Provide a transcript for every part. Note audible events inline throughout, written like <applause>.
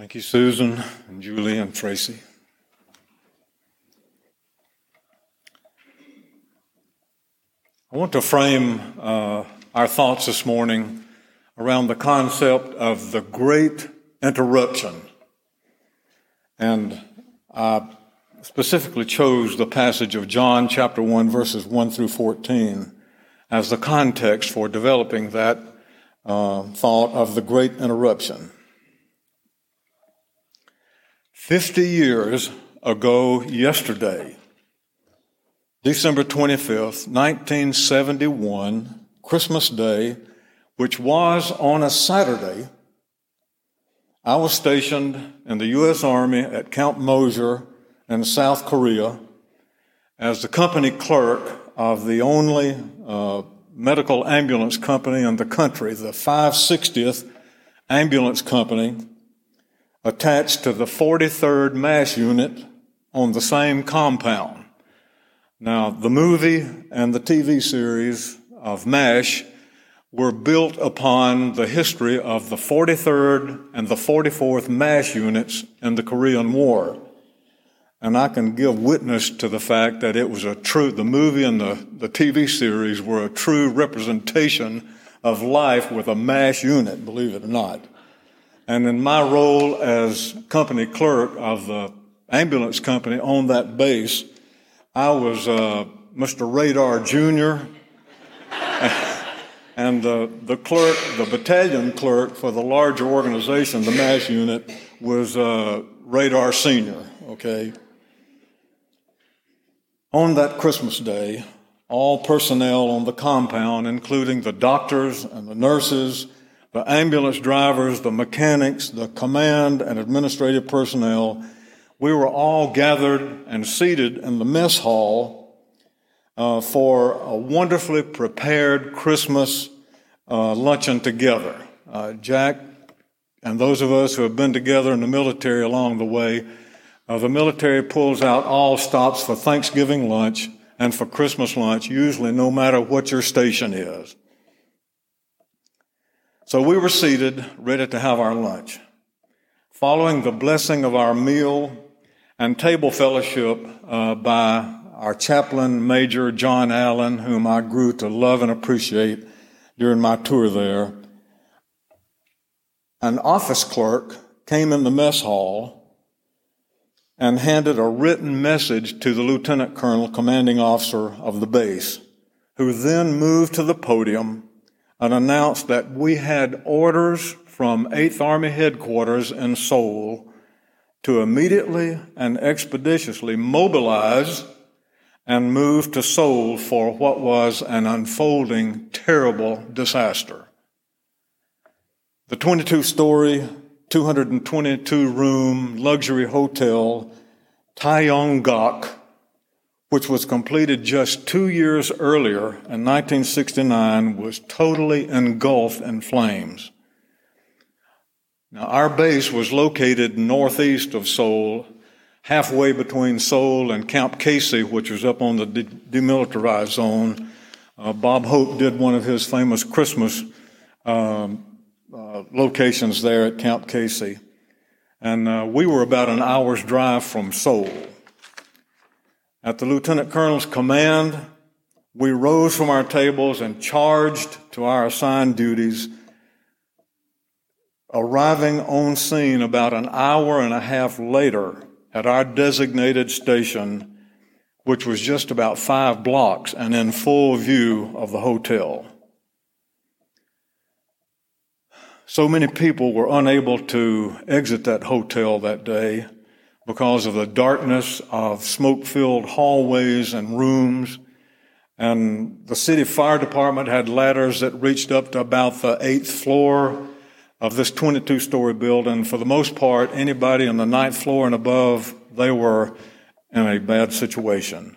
Thank you, Susan and Julie and Tracy. I want to frame uh, our thoughts this morning around the concept of the great interruption. And I specifically chose the passage of John chapter 1, verses 1 through 14 as the context for developing that uh, thought of the great interruption. Fifty years ago, yesterday, December 25th, 1971, Christmas Day, which was on a Saturday, I was stationed in the U.S. Army at Camp Mosier in South Korea as the company clerk of the only uh, medical ambulance company in the country, the 560th Ambulance Company, attached to the 43rd MASH unit on the same compound. Now, the movie and the TV series of MASH were built upon the history of the 43rd and the 44th MASH units in the Korean War. And I can give witness to the fact that it was a true, the movie and the, the TV series were a true representation of life with a MASH unit, believe it or not. And in my role as company clerk of the ambulance company on that base, I was uh, Mr. Radar Jr. <laughs> and uh, the clerk, the battalion clerk for the larger organization, the MASH unit, was uh, Radar Senior. Okay. On that Christmas day, all personnel on the compound, including the doctors and the nurses, the ambulance drivers, the mechanics, the command and administrative personnel, we were all gathered and seated in the mess hall uh, for a wonderfully prepared Christmas uh, luncheon together. Uh, Jack and those of us who have been together in the military along the way uh, the military pulls out all stops for Thanksgiving lunch and for Christmas lunch, usually no matter what your station is. So we were seated, ready to have our lunch. Following the blessing of our meal and table fellowship uh, by our chaplain, Major John Allen, whom I grew to love and appreciate during my tour there, an office clerk came in the mess hall and handed a written message to the lieutenant colonel, commanding officer of the base, who then moved to the podium and announced that we had orders from 8th Army headquarters in Seoul to immediately and expeditiously mobilize and move to Seoul for what was an unfolding terrible disaster. The 22 story 222 room luxury hotel, Taeyonggak, which was completed just two years earlier in 1969, was totally engulfed in flames. Now, our base was located northeast of Seoul, halfway between Seoul and Camp Casey, which was up on the de- demilitarized zone. Uh, Bob Hope did one of his famous Christmas um, uh, locations there at Camp Casey. And uh, we were about an hour's drive from Seoul. At the lieutenant colonel's command, we rose from our tables and charged to our assigned duties, arriving on scene about an hour and a half later at our designated station, which was just about five blocks and in full view of the hotel. So many people were unable to exit that hotel that day because of the darkness of smoke filled hallways and rooms. And the city fire department had ladders that reached up to about the eighth floor of this 22 story building. For the most part, anybody on the ninth floor and above, they were in a bad situation.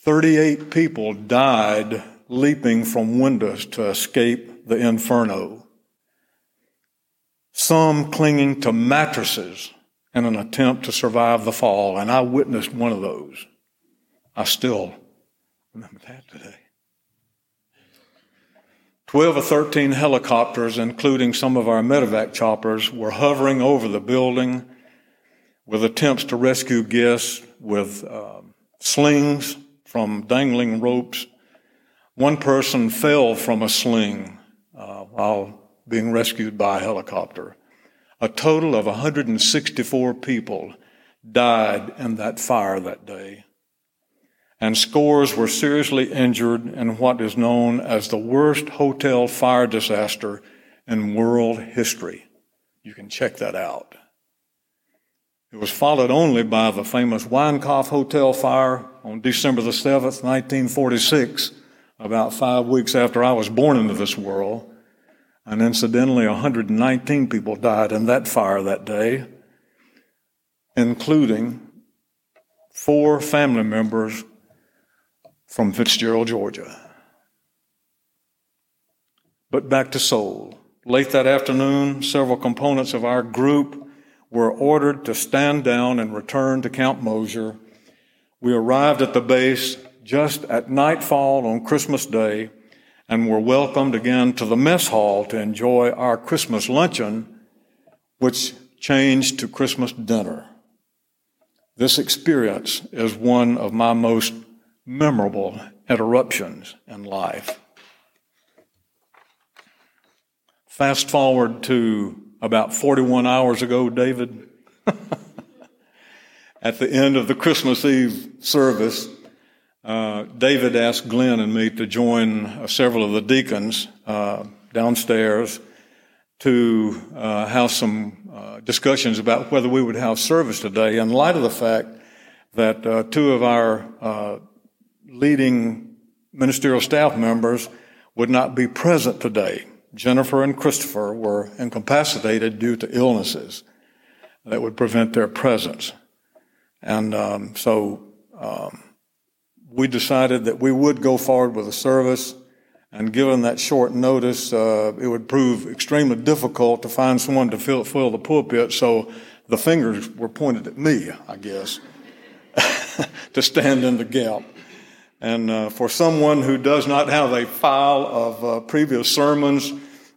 38 people died leaping from windows to escape the inferno some clinging to mattresses in an attempt to survive the fall. And I witnessed one of those. I still remember that today. 12 or 13 helicopters, including some of our medevac choppers, were hovering over the building with attempts to rescue guests with uh, slings from dangling ropes. One person fell from a sling uh, while being rescued by a helicopter. A total of 164 people died in that fire that day and scores were seriously injured in what is known as the worst hotel fire disaster in world history. You can check that out. It was followed only by the famous Winecoff Hotel fire on December the 7th, 1946, about five weeks after I was born into this world. And incidentally, 119 people died in that fire that day, including four family members from Fitzgerald, Georgia. But back to Seoul. Late that afternoon, several components of our group were ordered to stand down and return to Camp Mosier. We arrived at the base just at nightfall on Christmas Day and were welcomed again to the mess hall to enjoy our Christmas luncheon, which changed to Christmas dinner. This experience is one of my most memorable interruptions in life. Fast forward to about 41 hours ago, David, <laughs> at the end of the Christmas Eve service, uh, David asked Glenn and me to join uh, several of the deacons uh, downstairs to uh, have some uh, discussions about whether we would have service today in light of the fact that two of our leading ministerial staff members would not be present today. Jennifer and Christopher were incapacitated due to illnesses that would prevent their presence. And um, so um, we decided that we would go forward with the service. And given that short notice, uh, it would prove extremely difficult to find someone to fill, fill the pulpit. So the fingers were pointed at me, I guess, <laughs> to stand in the gap. And uh, for someone who does not have a file of uh, previous sermons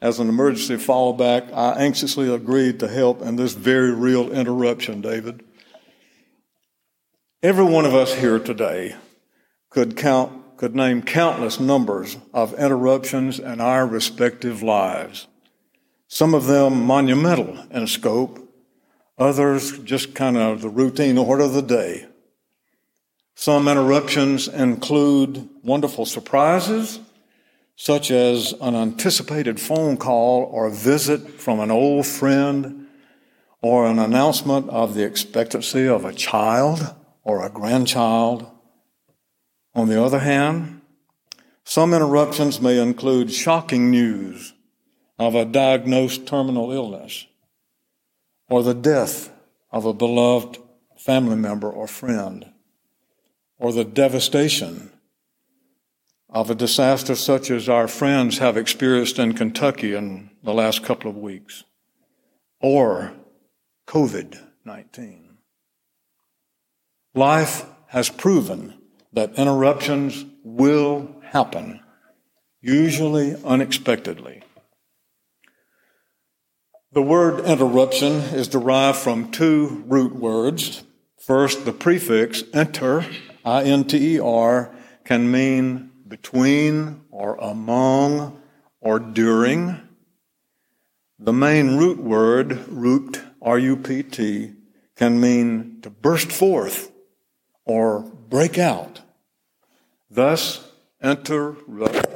as an emergency fallback, I anxiously agreed to help in this very real interruption, David. Every one of us here today could count, could name countless numbers of interruptions in our respective lives. Some of them monumental in scope, others just kind of the routine order of the day. Some interruptions include wonderful surprises, such as an anticipated phone call or a visit from an old friend, or an announcement of the expectancy of a child or a grandchild. On the other hand, some interruptions may include shocking news of a diagnosed terminal illness or the death of a beloved family member or friend or the devastation of a disaster such as our friends have experienced in Kentucky in the last couple of weeks, or COVID 19. Life has proven that interruptions will happen, usually unexpectedly. The word interruption is derived from two root words. First, the prefix inter I-N-T-E-R can mean between or among or during. The main root word, root, R-U-P-T, can mean to burst forth or break out. Thus, interrupt.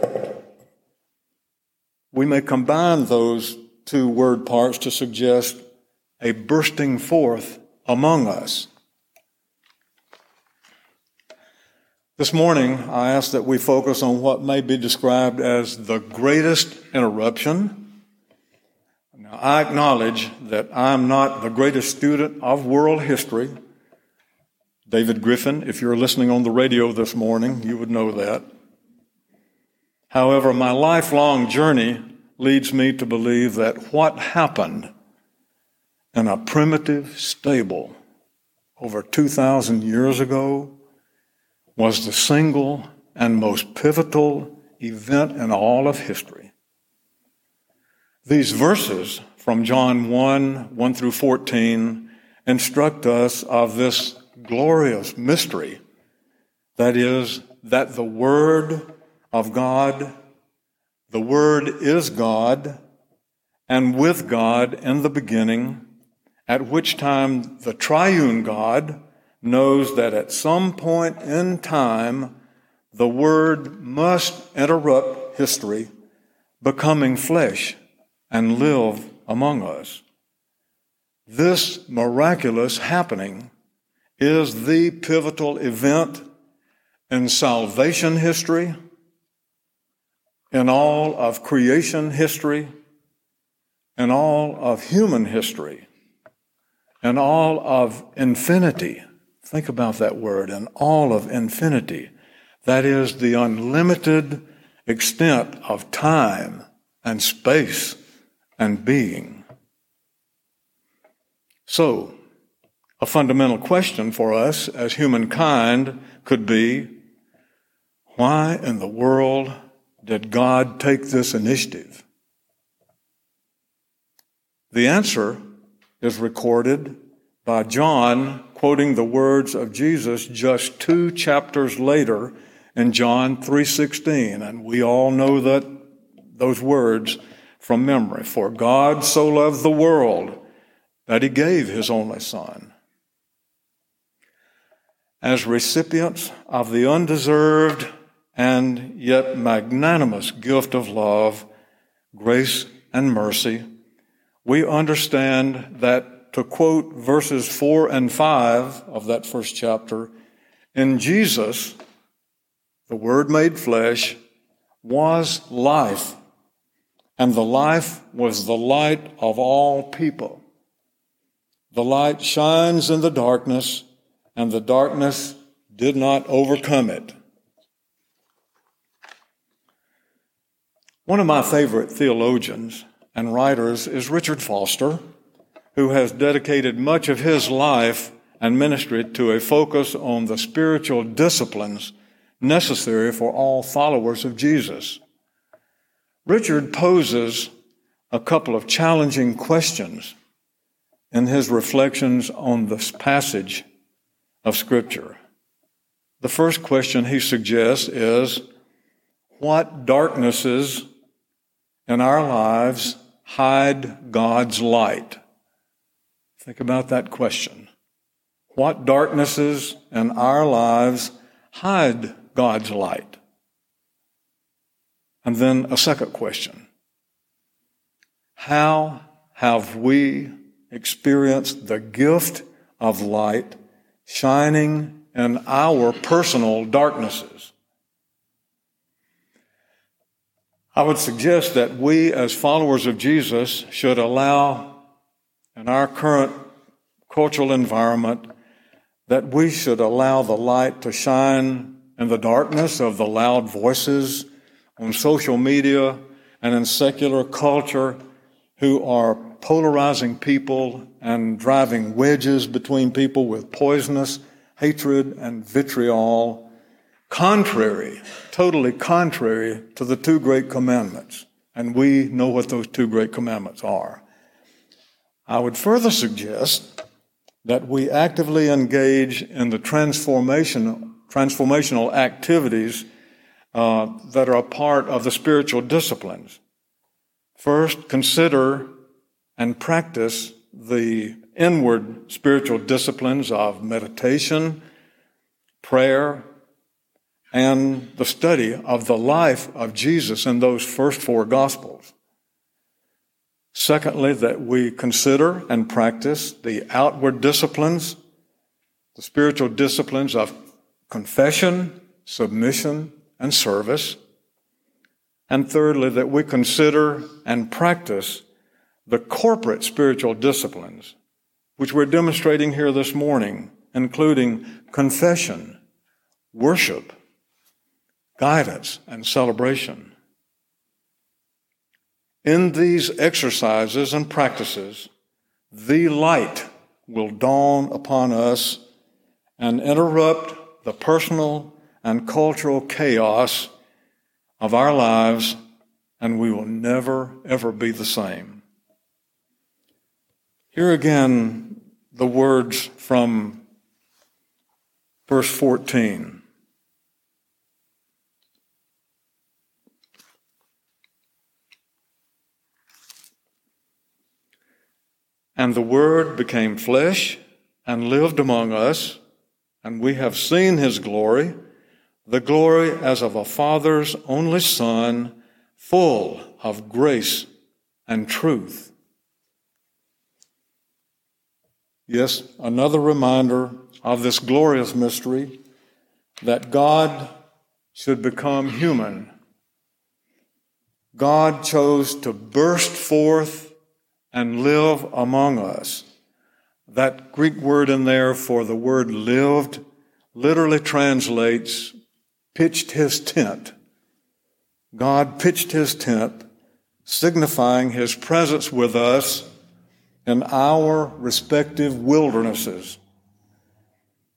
We may combine those two word parts to suggest a bursting forth among us. This morning, I ask that we focus on what may be described as the greatest interruption. Now, I acknowledge that I'm not the greatest student of world history. David Griffin, if you're listening on the radio this morning, you would know that. However, my lifelong journey leads me to believe that what happened in a primitive stable over 2,000 years ago was the single and most pivotal event in all of history. These verses from John 1 1 through 14 instruct us of this glorious mystery that is, that the Word of God, the Word is God, and with God in the beginning, at which time the triune God knows that at some point in time, the Word must interrupt history, becoming flesh and live among us. This miraculous happening is the pivotal event in salvation history, in all of creation history, in all of human history, in all of infinity. Think about that word, in all of infinity. That is the unlimited extent of time and space and being. So, a fundamental question for us as humankind could be why in the world did God take this initiative? The answer is recorded by John quoting the words of Jesus just two chapters later in John 3:16 and we all know that those words from memory. For God so loved the world that he gave his only son as recipients of the undeserved and yet magnanimous gift of love, grace, and mercy, we understand that, to quote verses 4 and 5 of that first chapter, in Jesus, the Word made flesh, was life, and the life was the light of all people. The light shines in the darkness, and the darkness did not overcome it. One of my favorite theologians and writers is Richard Foster, who has dedicated much of his life and ministry to a focus on the spiritual disciplines necessary for all followers of Jesus. Richard poses a couple of challenging questions in his reflections on this passage of Scripture. The first question he suggests is What darknesses in our lives hide God's light? Think about that question. What darknesses in our lives hide God's light? And then a second question. How have we experienced the gift of light shining in our personal darknesses? I would suggest that we, as followers of Jesus, should allow, in our current cultural environment, that we should allow the light to shine in the darkness of the loud voices on social media and in secular culture who are polarizing people and driving wedges between people with poisonous hatred and vitriol contrary, totally contrary to the two great commandments. And we know what those two great commandments are. I would further suggest that we actively engage in the transformation, transformational activities uh, that are a part of the spiritual disciplines. First, consider and practice the inward spiritual disciplines of meditation, prayer, and the study of the life of Jesus in those first four Gospels. Secondly, that we consider and practice the outward disciplines, the spiritual disciplines of confession, submission, and service. And thirdly, that we consider and practice the corporate spiritual disciplines, which we're demonstrating here this morning, including confession, worship, guidance, and celebration. In these exercises and practices, the light will dawn upon us and interrupt the personal and cultural chaos of our lives and we will never, ever be the same. Here again, the words from verse 14. And the Word became flesh and lived among us, and we have seen his glory, the glory as of a Father's only Son, full of grace and truth. Yes, another reminder of this glorious mystery that God should become human. God chose to burst forth and live among us. That Greek word in there for the word lived literally translates pitched his tent. God pitched his tent, signifying his presence with us in our respective wildernesses.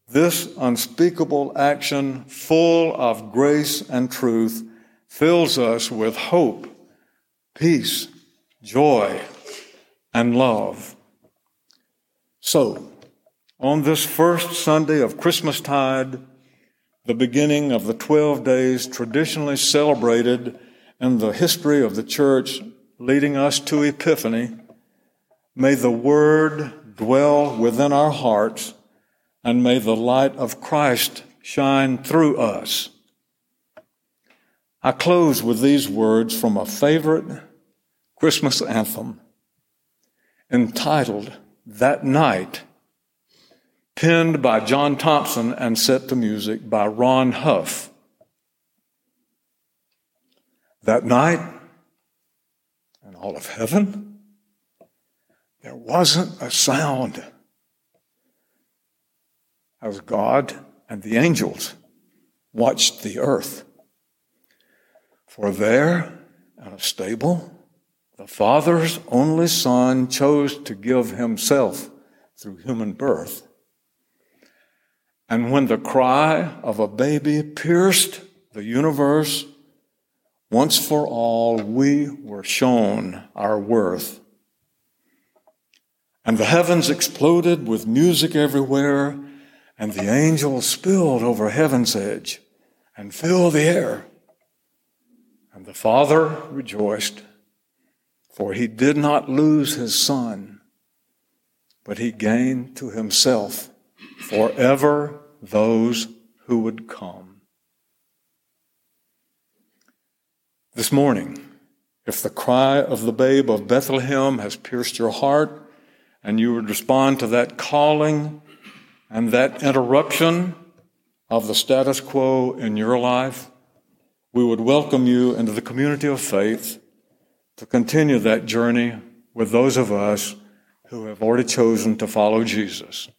This unspeakable action, full of grace and truth, fills us with hope, peace, joy, and love. So, on this first Sunday of Christmastide, the beginning of the 12 days traditionally celebrated in the history of the church leading us to Epiphany, may the Word dwell within our hearts and may the light of Christ shine through us. I close with these words from a favorite Christmas anthem entitled That Night, penned by John Thompson and set to music by Ronn Huff. That night, in all of heaven, there wasn't a sound as God and the angels watched the earth. For there, in a stable, the Father's only Son chose to give himself through human birth. And when the cry of a baby pierced the universe, once for all we were shown our worth. And the heavens exploded with music everywhere, and the angels spilled over heaven's edge and filled the air. And the Father rejoiced for he did not lose his son, but he gained to himself forever those who would come. This morning, if the cry of the babe of Bethlehem has pierced your heart, and you would respond to that calling and that interruption of the status quo in your life, we would welcome you into the community of faith to continue that journey with those of us who have already chosen to follow Jesus.